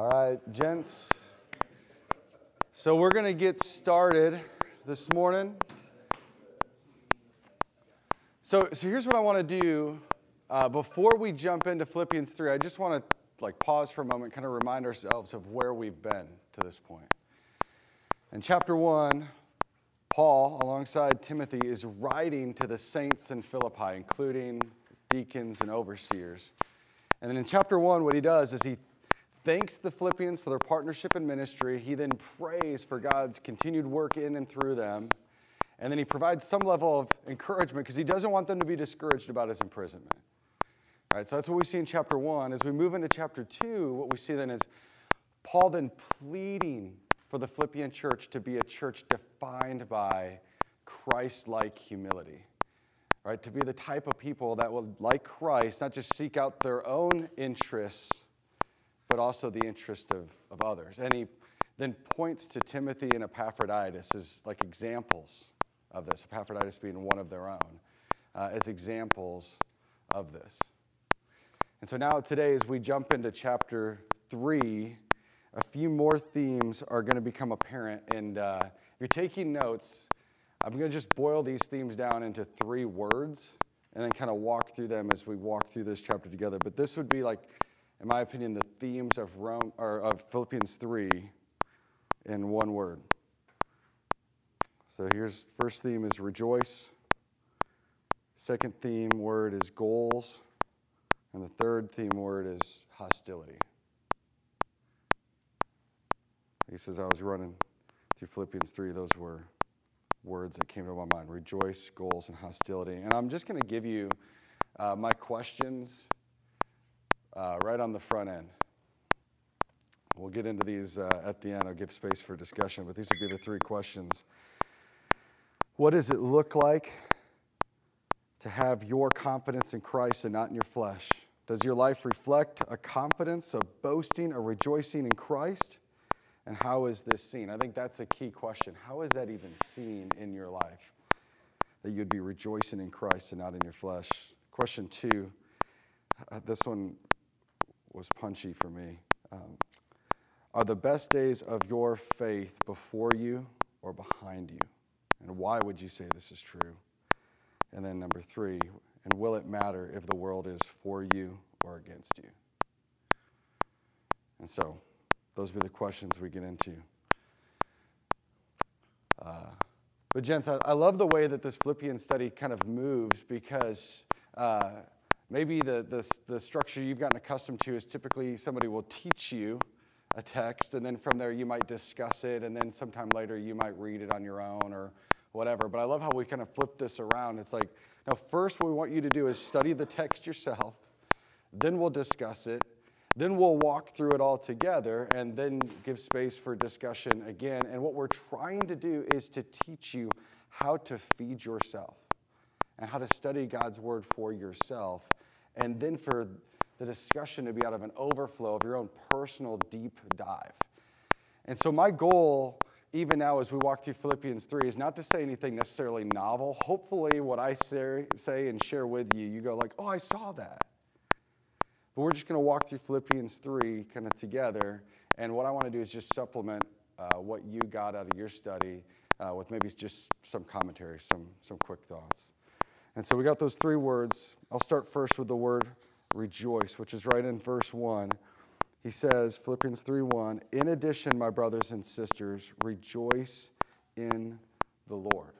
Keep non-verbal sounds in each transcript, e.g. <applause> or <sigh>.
All right, gents. So we're going to get started this morning. So, so here's what I want to do. Uh, before we jump into Philippians 3, I just want to like pause for a moment, kind of remind ourselves of where we've been to this point. In chapter 1, Paul, alongside Timothy, is writing to the saints in Philippi, including deacons and overseers. And then in chapter 1, what he does is he thanks the Philippians for their partnership in ministry. He then prays for God's continued work in and through them. And then he provides some level of encouragement because he doesn't want them to be discouraged about his imprisonment. All right, so that's what we see in chapter 1. As we move into chapter 2, what we see then is Paul then pleading for the Philippian church to be a church defined by Christ like humility. Right? To be the type of people that will, like Christ, not just seek out their own interests, but also the interest of, of others. And he then points to Timothy and Epaphroditus as like examples of this, Epaphroditus being one of their own, uh, as examples of this. And so now, today, as we jump into chapter 3, a few more themes are going to become apparent. And uh, if you're taking notes, I'm going to just boil these themes down into three words and then kind of walk through them as we walk through this chapter together. But this would be like, in my opinion, the themes of Rome or of Philippians 3 in one word. So here's first theme is rejoice. Second theme word is goals. And the third theme word is hostility. He says, I was running through Philippians 3. Those were words that came to my mind rejoice, goals, and hostility. And I'm just going to give you uh, my questions uh, right on the front end. We'll get into these uh, at the end. I'll give space for discussion, but these would be the three questions. What does it look like to have your confidence in Christ and not in your flesh? Does your life reflect a confidence of boasting or rejoicing in Christ? And how is this seen? I think that's a key question. How is that even seen in your life? That you'd be rejoicing in Christ and not in your flesh. Question two uh, this one was punchy for me. Um, are the best days of your faith before you or behind you? And why would you say this is true? And then number three, and will it matter if the world is for you or against you? And so, those be the questions we get into. Uh, but, gents, I, I, love the way that this Philippian study kind of moves because uh, maybe the, the, the structure you've gotten accustomed to is typically somebody will teach you a text, and then from there you might discuss it, and then sometime later you might read it on your own or whatever. But I love how we kind of flip this around. It's like, now, first, what we want you to do is study the text yourself, then we'll discuss it, then we'll walk through it all together, and then give space for discussion again. And what we're trying to do is to teach you how to feed yourself and how to study God's word for yourself, and then for the discussion to be out of an overflow of your own personal deep dive. And so, my goal even now as we walk through Philippians 3 is not to say anything necessarily novel. Hopefully, what I say, say and share with you, you go like, oh, I saw that. But we're just going to walk through Philippians 3 kind of together. And what I want to do is just supplement uh, what you got out of your study uh, with maybe just some commentary, some, some quick thoughts. And so we got those three words. I'll start first with the word rejoice, which is right in verse 1 he says, Philippians 3 1, in addition, my brothers and sisters, rejoice in the Lord.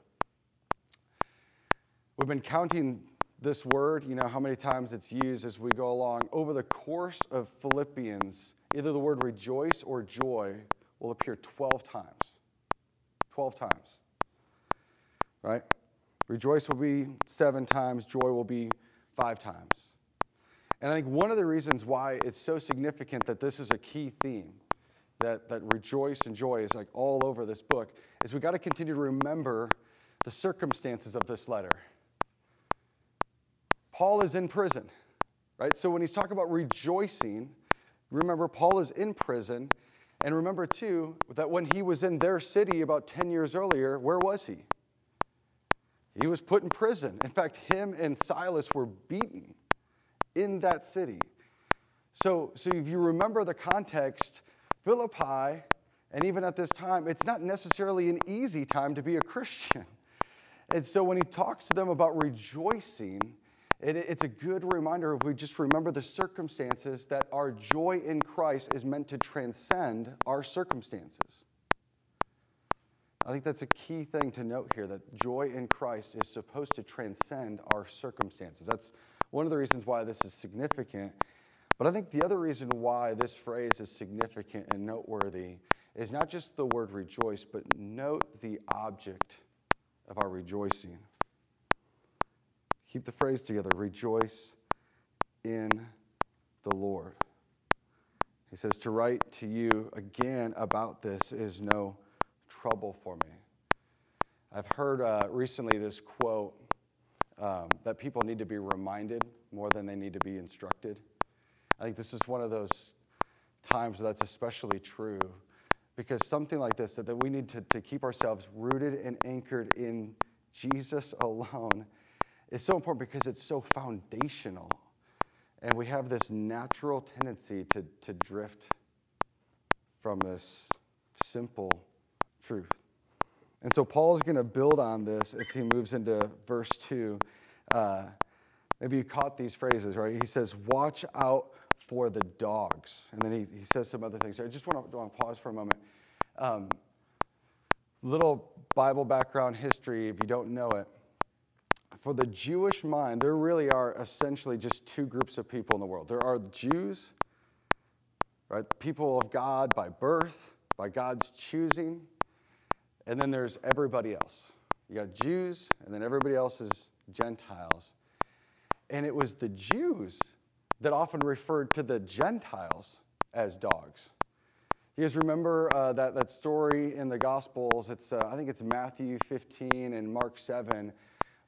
We've been counting this word, you know, how many times it's used as we go along. Over the course of Philippians, either the word rejoice or joy will appear 12 times. 12 times. Right? Rejoice will be seven times, joy will be five times. And I think one of the reasons why it's so significant that this is a key theme, that, that rejoice and joy is like all over this book, is we got to continue to remember the circumstances of this letter. Paul is in prison, right? So when he's talking about rejoicing, remember Paul is in prison. And remember, too, that when he was in their city about 10 years earlier, where was he? He was put in prison. In fact, him and Silas were beaten in that city. So, so if you remember the context, Philippi, and even at this time, it's not necessarily an easy time to be a <laughs> Christian. And so when he talks to them about rejoicing, it, it's a good reminder if we just remember the circumstances that our joy in Christ is meant to transcend our circumstances. I think that's a key thing to note here that joy in Christ is supposed to transcend our circumstances. That's one of the reasons why this is significant. But I think the other reason why this phrase is significant and noteworthy is not just the word rejoice, but note the object of our rejoicing. Keep the phrase together rejoice in the Lord. He says, To write to you again about this is no trouble for me. I've heard uh, recently this quote um, that people need to be reminded more than they need to be instructed. I think this is one of those times where that's especially true because something like this, that, that we need to, to keep ourselves rooted and anchored in Jesus alone, is so important because it's so foundational. And we have this natural tendency to, to drift from this simple truth. And so Paul is going to build on this as he moves into verse 2. Uh, maybe you caught these phrases, right? He says, Watch out for the dogs. And then he, he says some other things. I just want to, want to pause for a moment. Um, little Bible background history, if you don't know it. For the Jewish mind, there really are essentially just two groups of people in the world. There are the Jews, right? People of God by birth, by God's choosing and then there's everybody else. You got Jews, and then everybody else is Gentiles. And it was the Jews that often referred to the Gentiles as dogs. You guys remember uh, that, that story in the Gospels? It's, uh, I think it's Matthew 15 and Mark 7,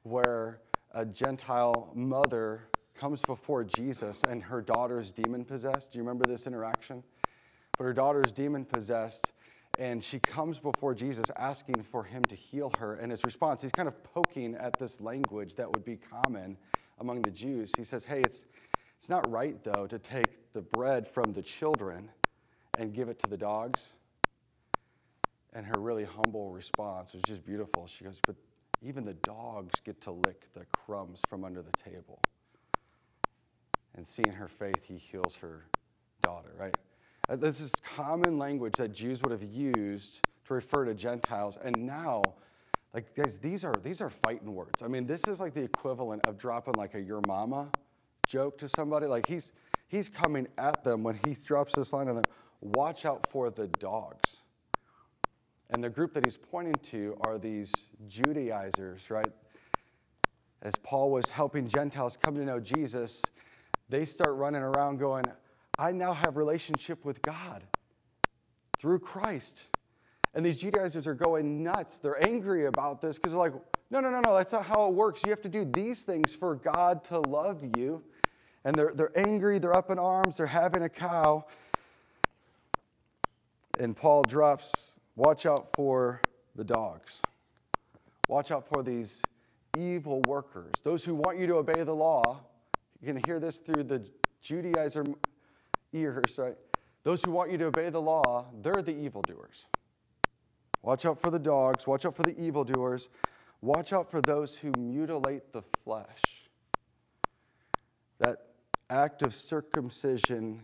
where a Gentile mother comes before Jesus and her daughter's demon possessed. Do you remember this interaction? But her daughter's demon possessed, and she comes before Jesus asking for him to heal her. And his response, he's kind of poking at this language that would be common among the Jews. He says, Hey, it's, it's not right, though, to take the bread from the children and give it to the dogs. And her really humble response was just beautiful. She goes, But even the dogs get to lick the crumbs from under the table. And seeing her faith, he heals her daughter, right? Uh, this is common language that Jews would have used to refer to Gentiles. And now, like guys, these are these are fighting words. I mean, this is like the equivalent of dropping like a your mama joke to somebody. Like he's he's coming at them when he drops this line on them, watch out for the dogs. And the group that he's pointing to are these Judaizers, right? As Paul was helping Gentiles come to know Jesus, they start running around going, I now have relationship with God through Christ. And these Judaizers are going nuts. They're angry about this because they're like, no, no, no, no, that's not how it works. You have to do these things for God to love you. And they're, they're angry, they're up in arms, they're having a cow. And Paul drops, watch out for the dogs. Watch out for these evil workers, those who want you to obey the law. You can hear this through the Judaizer ears, right? Those who want you to obey the law, they're the evildoers. Watch out for the dogs. Watch out for the evildoers. Watch out for those who mutilate the flesh. That act of circumcision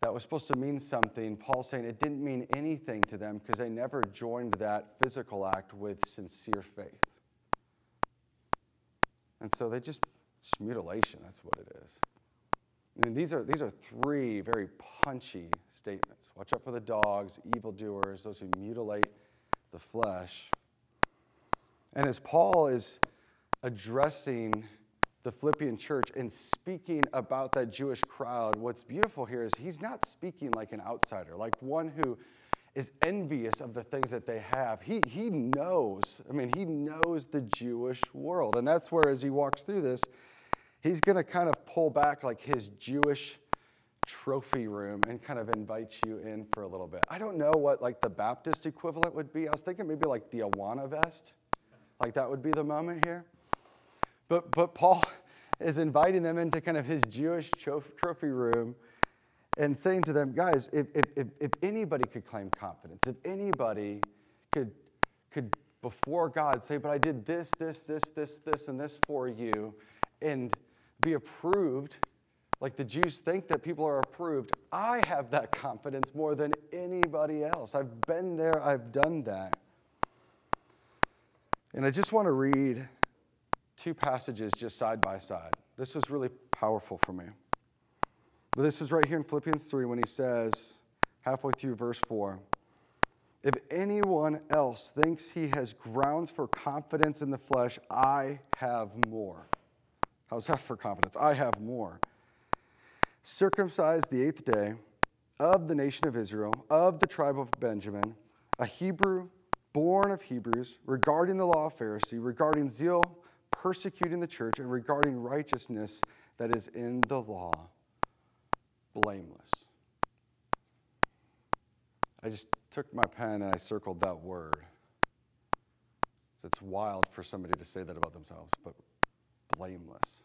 that was supposed to mean something, Paul's saying it didn't mean anything to them because they never joined that physical act with sincere faith. And so they just, it's mutilation, that's what it is. Mean, these are, these are three very punchy statements. Watch out for the dogs, evildoers, those who mutilate the flesh. And as Paul is addressing the Philippian church and speaking about that Jewish crowd, what's beautiful here is he's not speaking like an outsider, like one who is envious of the things that they have. He, he knows, I mean, he knows the Jewish world. And that's where, as he walks through this, he's going to kind of pull back like his Jewish trophy room and kind of invite you in for a little bit. I don't know what like the Baptist equivalent would be. I was thinking maybe like the Awana vest. Like that would be the moment here. But but Paul <laughs> is inviting them into kind of his Jewish trophy room and saying to them, guys, if, if, if, if anybody could claim confidence, if anybody could, could before God say, but I did this, this, this, this, this, and this for you, and be approved, like the Jews think that people are approved, I have that confidence more than anybody else. I've been there, I've done that. And I just want to read two passages just side by side. This was really powerful for me. But this is right here in Philippians 3 when he says, halfway through verse 4, if anyone else thinks he has grounds for confidence in the flesh, I have more. How's that for confidence? I have more. Circumcised the eighth day of the nation of Israel, of the tribe of Benjamin, a Hebrew born of Hebrews, regarding the law of Pharisee, regarding zeal, persecuting the church, and regarding righteousness that is in the law, blameless. I just took my pen and I circled that word. It's wild for somebody to say that about themselves, but blameless.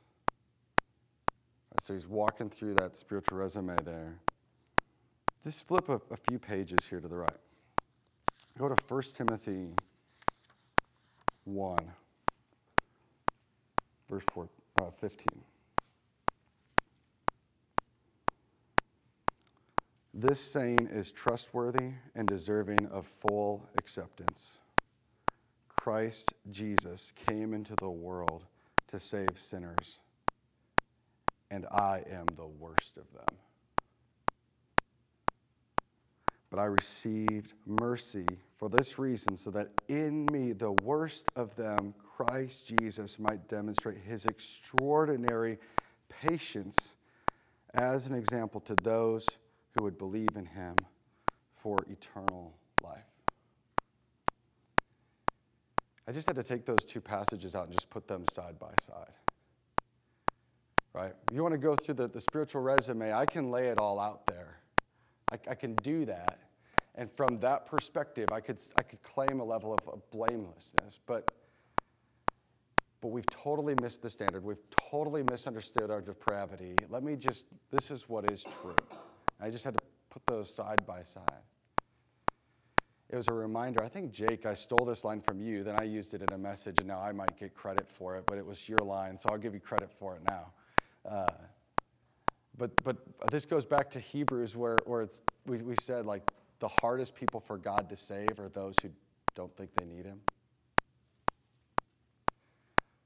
So he's walking through that spiritual resume there. Just flip a, a few pages here to the right. Go to 1 Timothy 1, verse 4, uh, 15. This saying is trustworthy and deserving of full acceptance. Christ Jesus came into the world to save sinners, and I am the worst of them. But I received mercy for this reason, so that in me, the worst of them, Christ Jesus might demonstrate his extraordinary patience as an example to those who would believe in him for eternal life. I just had to take those two passages out and just put them side by side. Right? If you want to go through the, the spiritual resume, I can lay it all out there. I, I can do that. And from that perspective, I could, I could claim a level of, of blamelessness. But, but we've totally missed the standard. We've totally misunderstood our depravity. Let me just, this is what is true. I just had to put those side by side. It was a reminder. I think, Jake, I stole this line from you, then I used it in a message, and now I might get credit for it, but it was your line, so I'll give you credit for it now. Uh, but, but this goes back to Hebrews, where, where it's, we, we said, like, the hardest people for God to save are those who don't think they need Him.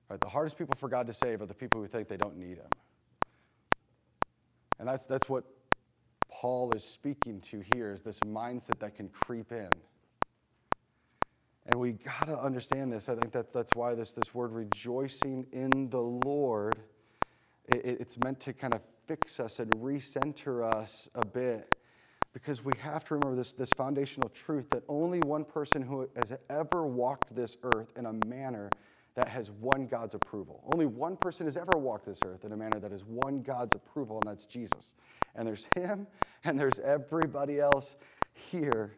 Right, the hardest people for God to save are the people who think they don't need Him. And that's, that's what Paul is speaking to here is this mindset that can creep in. And we got to understand this. I think that that's why this, this word rejoicing in the Lord, it, it's meant to kind of fix us and recenter us a bit because we have to remember this, this foundational truth that only one person who has ever walked this earth in a manner that has won God's approval. Only one person has ever walked this earth in a manner that has won God's approval, and that's Jesus. And there's him, <laughs> and there's everybody else here.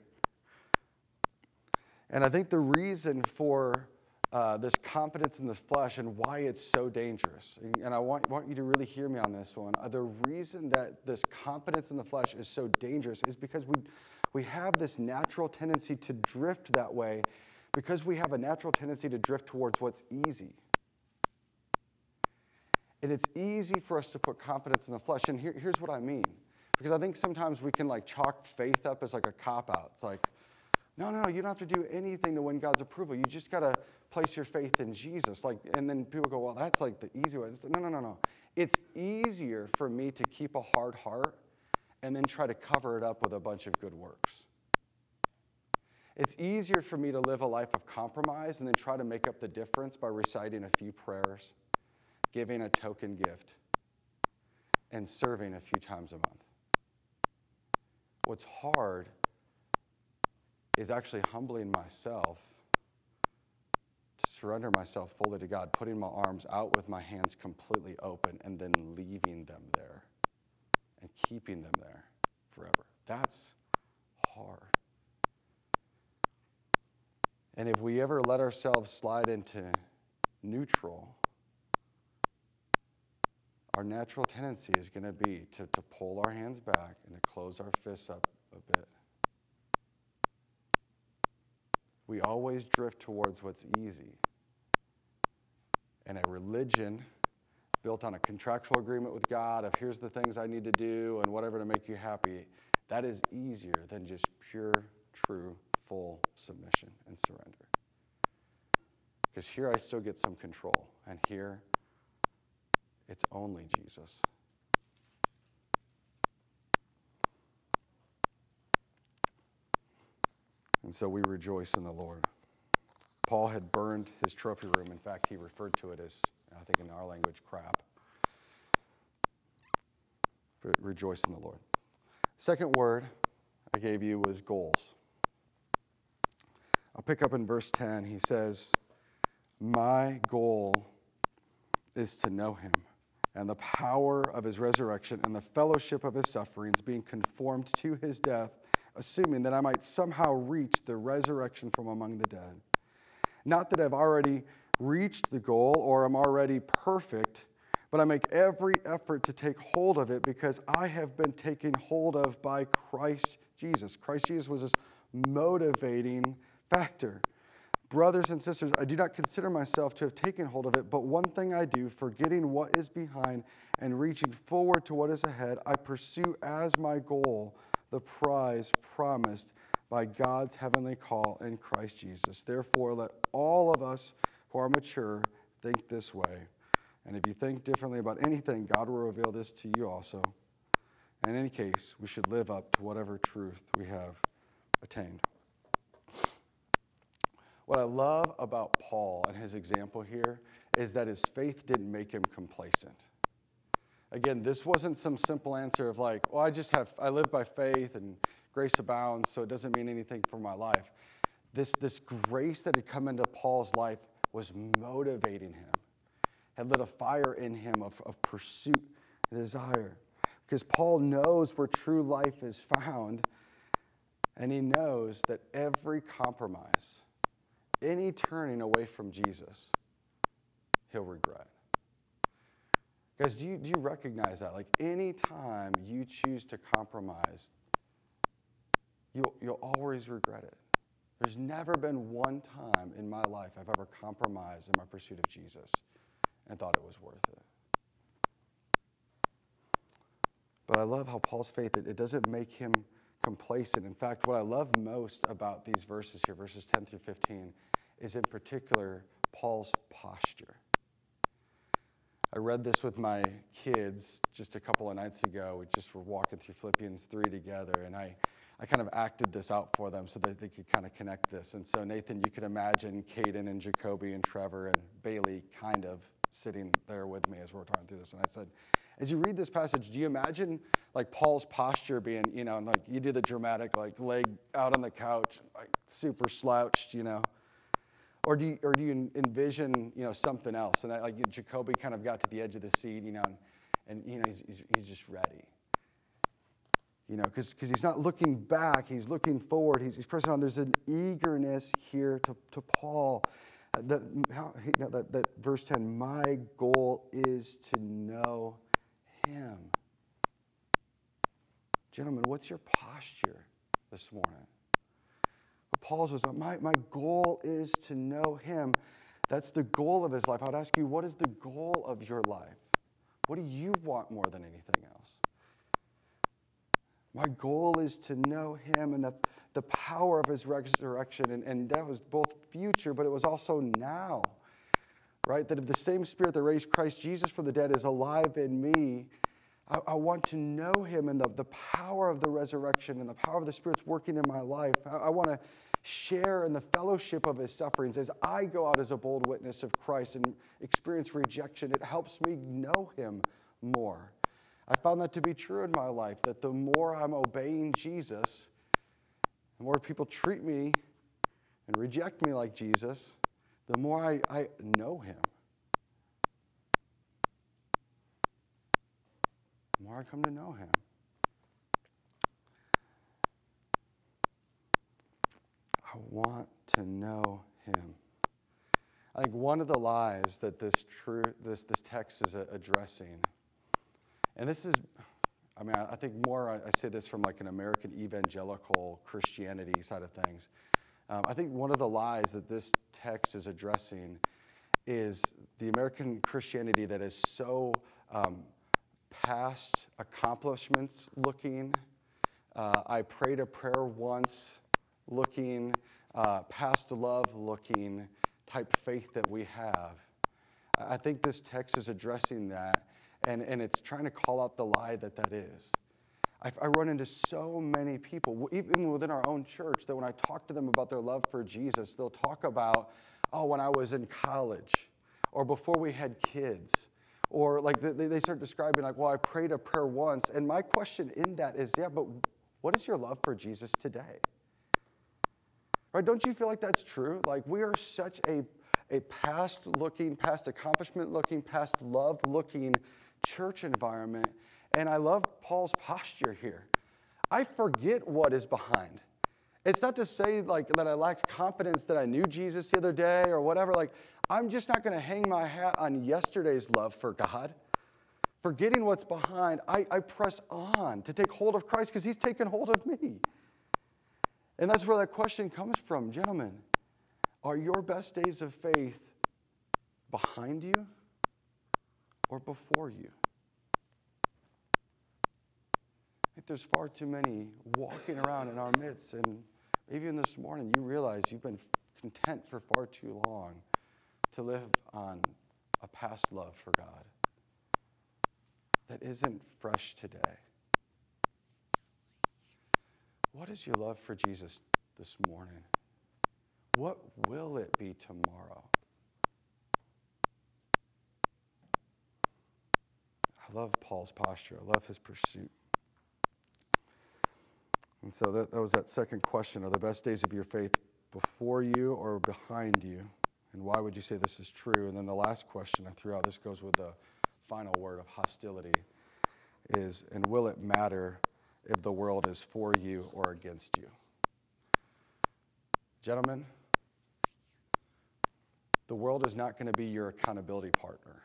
And I think the reason for uh, this confidence in this flesh and why it's so dangerous, and I want, want you to really hear me on this one. Uh, the reason that this confidence in the flesh is so dangerous is because we, we have this natural tendency to drift that way because we have a natural tendency to drift towards what's easy. And it's easy for us to put confidence in the flesh. And here, here's what I mean. Because I think sometimes we can like chalk faith up as like a cop out. It's like, no, no, no, you don't have to do anything to win God's approval. You just got to place your faith in Jesus. Like, and then people go, well, that's like the easy way. No, no, no, no. It's easier for me to keep a hard heart and then try to cover it up with a bunch of good works. It's easier for me to live a life of compromise and then try to make up the difference by reciting a few prayers, giving a token gift, and serving a few times a month. What's hard is actually humbling myself surrender myself fully to God, putting my arms out with my hands completely open, and then leaving them there and keeping them there forever. That's hard. And if we ever let ourselves slide into neutral, our natural tendency is going to be to, to pull our hands back and to close our fists up a bit. We always drift towards what's easy. And a religion built on a contractual agreement with God of here's the things I need to do and whatever to make you happy, that is easier than just pure, true, full submission and surrender. Because here I still get some control, and here it's only Jesus. And so we rejoice in the Lord. Paul had burned his trophy room. In fact, he referred to it as, I think in our language, crap. Rejoice in the Lord. Second word I gave you was goals. I'll pick up in verse 10. He says, My goal is to know him and the power of his resurrection and the fellowship of his sufferings, being conformed to his death, assuming that I might somehow reach the resurrection from among the dead. Not that I've already reached the goal or I'm already perfect, but I make every effort to take hold of it because I have been taken hold of by Christ Jesus. Christ Jesus was this motivating factor. Brothers and sisters, I do not consider myself to have taken hold of it, but one thing I do, forgetting what is behind and reaching forward to what is ahead, I pursue as my goal the prize promised by God's heavenly call in Christ Jesus. Therefore, let all of us who are mature think this way. And if you think differently about anything, God will reveal this to you also. In any case, we should live up to whatever truth we have attained. What I love about Paul and his example here is that his faith didn't make him complacent. Again, this wasn't some simple answer of like, well, I just have, I live by faith and grace abounds, so it doesn't mean anything for my life. This, this grace that had come into Paul's life was motivating him, had lit a fire in him of, of pursuit and desire. Because Paul knows where true life is found, and he knows that every compromise, any turning away from Jesus, he'll regret. Guys, do you, do you recognize that? Like, anytime you choose to compromise, you'll, you'll always regret it. There's never been one time in my life I've ever compromised in my pursuit of Jesus and thought it was worth it. But I love how Paul's faith, it, it doesn't make him complacent. In fact, what I love most about these verses here, verses 10 through 15, is in particular Paul's posture. I read this with my kids just a couple of nights ago. We just were walking through Philippians 3 together, and I, I kind of acted this out for them so that they could kind of connect this. And so, Nathan, you could imagine Caden and Jacoby and Trevor and Bailey kind of sitting there with me as we're talking through this. And I said, as you read this passage, do you imagine like Paul's posture being, you know, and like you do the dramatic, like leg out on the couch, like super slouched, you know? Or do you, or do you envision, you know, something else? And that, like Jacoby kind of got to the edge of the seat, you know, and, and you know, he's, he's, he's just ready. You know, because he's not looking back, he's looking forward, he's, he's pressing on. There's an eagerness here to, to Paul. Uh, how, that, that verse 10 my goal is to know him. Gentlemen, what's your posture this morning? What Paul's was my, my goal is to know him. That's the goal of his life. I'd ask you, what is the goal of your life? What do you want more than anything else? My goal is to know him and the, the power of his resurrection. And, and that was both future, but it was also now right? That if the same spirit that raised Christ Jesus from the dead is alive in me, I, I, want to know him and the, the power of the resurrection and the power of the Spirit's working in my life. I, I want to share in the fellowship of his sufferings as I go out as a bold witness of Christ and experience rejection. It helps me know him more. I found that to be true in my life, that the more I'm obeying Jesus, the more people treat me and reject me like Jesus, the more I, I know him. The more I come to know him. I want to know him. I think one of the lies that this, true, this, this text is addressing And this is, I mean, I, think more, I, I, say this from like an American evangelical Christianity side of things. Um, I think one of the lies that this text is addressing is the American Christianity that is so um, past accomplishments looking. Uh, I prayed a prayer once looking, uh, past love looking type faith that we have. I think this text is addressing that, and, and it's trying to call out the lie that that is. I, I run into so many people, even within our own church, that when I talk to them about their love for Jesus, they'll talk about, oh, when I was in college, or before we had kids, or like they, they start describing, like, well, I prayed a prayer once. And my question in that is, yeah, but what is your love for Jesus today? Right? Don't you feel like that's true? Like, we are such a, a past looking, past accomplishment looking, past love looking church environment. And I love Paul's posture here. I forget what is behind. It's not to say like that I lacked confidence that I knew Jesus the other day or whatever. Like, I'm just not going to hang my hat on yesterday's love for God. Forgetting what's behind, I, I press on to take hold of Christ because he's taken hold of me. And that's where that question comes from. Gentlemen, are your best days of faith behind you or before you? I think there's far too many walking around in our midst, and even this morning, you realize you've been content for far too long to live on a past love for God that isn't fresh today. What is your love for Jesus this morning? What will it be tomorrow? I love Paul's posture. I love his pursuit. And so that, that was that second question Are the best days of your faith before you or behind you? And why would you say this is true? And then the last question I threw out, this goes with the final word of hostility, is and will it matter if the world is for you or against you. Gentlemen, the world is not going to be your accountability partner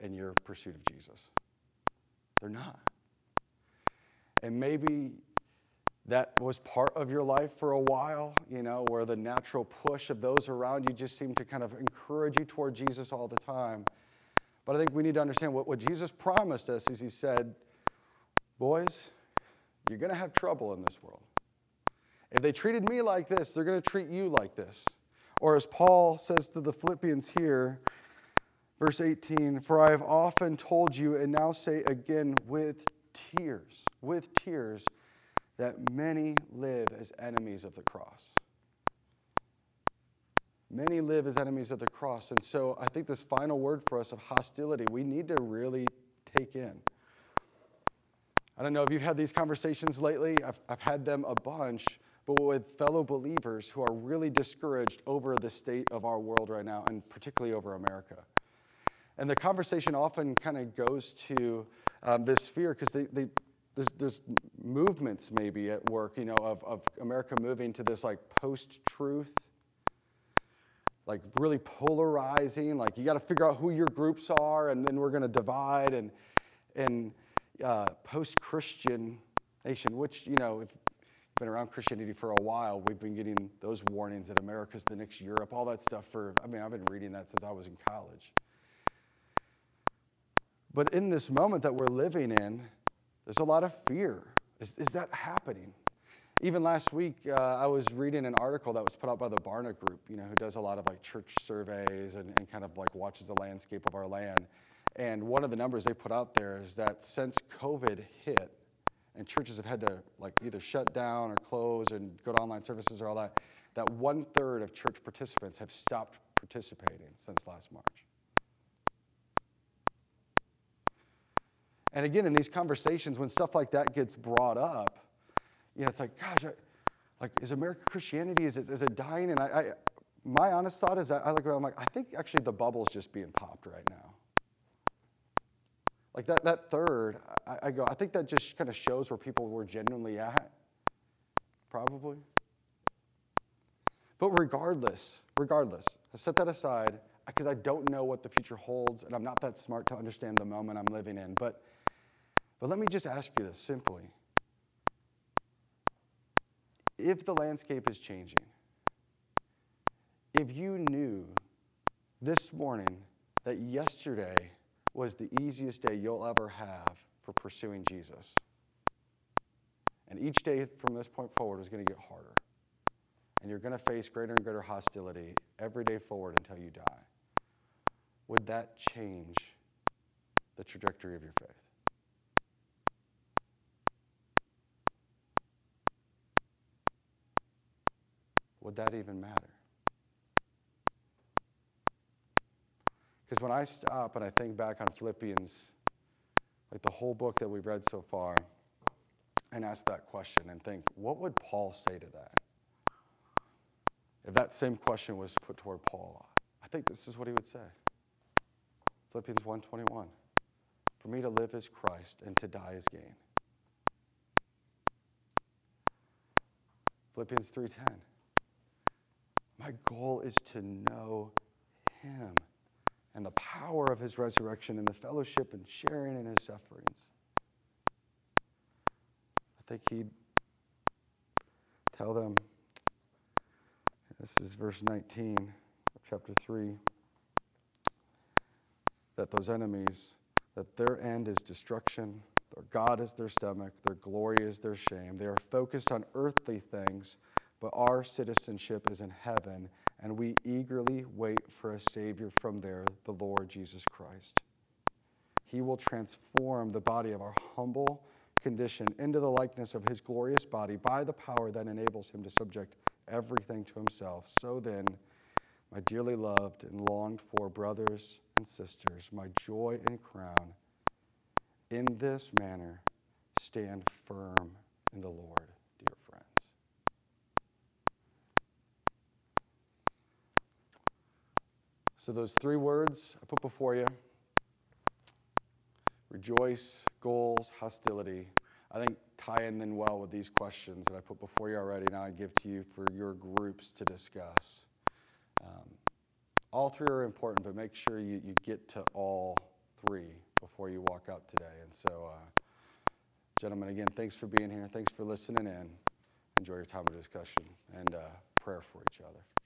in your pursuit of Jesus. They're not. And maybe that was part of your life for a while, you know, where the natural push of those around you just seemed to kind of encourage you toward Jesus all the time. But I think we need to understand what, what Jesus promised us is he said, Boys, you're going to have trouble in this world. If they treated me like this, they're going to treat you like this. Or as Paul says to the Philippians here, verse 18, For I have often told you and now say again with tears, with tears, that many live as enemies of the cross. Many live as enemies of the cross. And so I think this final word for us of hostility, we need to really take in. I don't know if you've had these conversations lately, I've, I've had them a bunch, but with fellow believers who are really discouraged over the state of our world right now, and particularly over America. And the conversation often kind of goes to um, this fear because they, they, there's, there's movements maybe at work, you know, of, of America moving to this like post truth, like really polarizing. Like you got to figure out who your groups are, and then we're going to divide. And, and uh, post Christian nation, which, you know, if you've been around Christianity for a while, we've been getting those warnings that America's the next Europe, all that stuff for, I mean, I've been reading that since I was in college. But in this moment that we're living in, there's a lot of fear. Is, is that happening? Even last week, uh, I was reading an article that was put out by the Barna Group, you know, who does a lot of like church surveys and, and kind of like watches the landscape of our land. And one of the numbers they put out there is that since COVID hit, and churches have had to like either shut down or close and go to online services or all that, that one third of church participants have stopped participating since last March. And again, in these conversations, when stuff like that gets brought up, you know, it's like, gosh, I, like, is American Christianity, is it, is it dying? And I, I my honest thought is that I look around, I'm like, I think actually the bubble's just being popped right now. Like that, that third, I, I go, I think that just kind of shows where people were genuinely at, probably. But regardless, regardless, I set that aside because I don't know what the future holds and I'm not that smart to understand the moment I'm living in. But But let me just ask you this simply. If the landscape is changing, if you knew this morning that yesterday was the easiest day you'll ever have for pursuing Jesus, and each day from this point forward is going to get harder, and you're going to face greater and greater hostility every day forward until you die, would that change the trajectory of your faith? Would that even matter? Because when I stop and I think back on Philippians, like the whole book that we've read so far, and ask that question and think, what would Paul say to that? If that same question was put toward Paul, I think this is what he would say. Philippians 1:21. For me to live is Christ and to die is gain. Philippians 3:10. My goal is to know him and the power of his resurrection and the fellowship and sharing in his sufferings. I think he'd tell them, this is verse 19 of chapter 3, that those enemies, that their end is destruction, their God is their stomach, their glory is their shame. They are focused on earthly things, but our citizenship is in heaven and we eagerly wait for a Savior from there, the Lord Jesus Christ. He will transform the body of our humble condition into the likeness of His glorious body by the power that enables Him to subject everything to Himself. So then, my dearly loved and longed for brothers and sisters, my joy and crown, in this manner stand firm in the Lord. So, those three words I put before you rejoice, goals, hostility I think tie in then well with these questions that I put before you already. Now I give to you for your groups to discuss. Um, all three are important, but make sure you, you get to all three before you walk out today. And so, uh, gentlemen, again, thanks for being here. Thanks for listening in. Enjoy your time of discussion and uh, prayer for each other.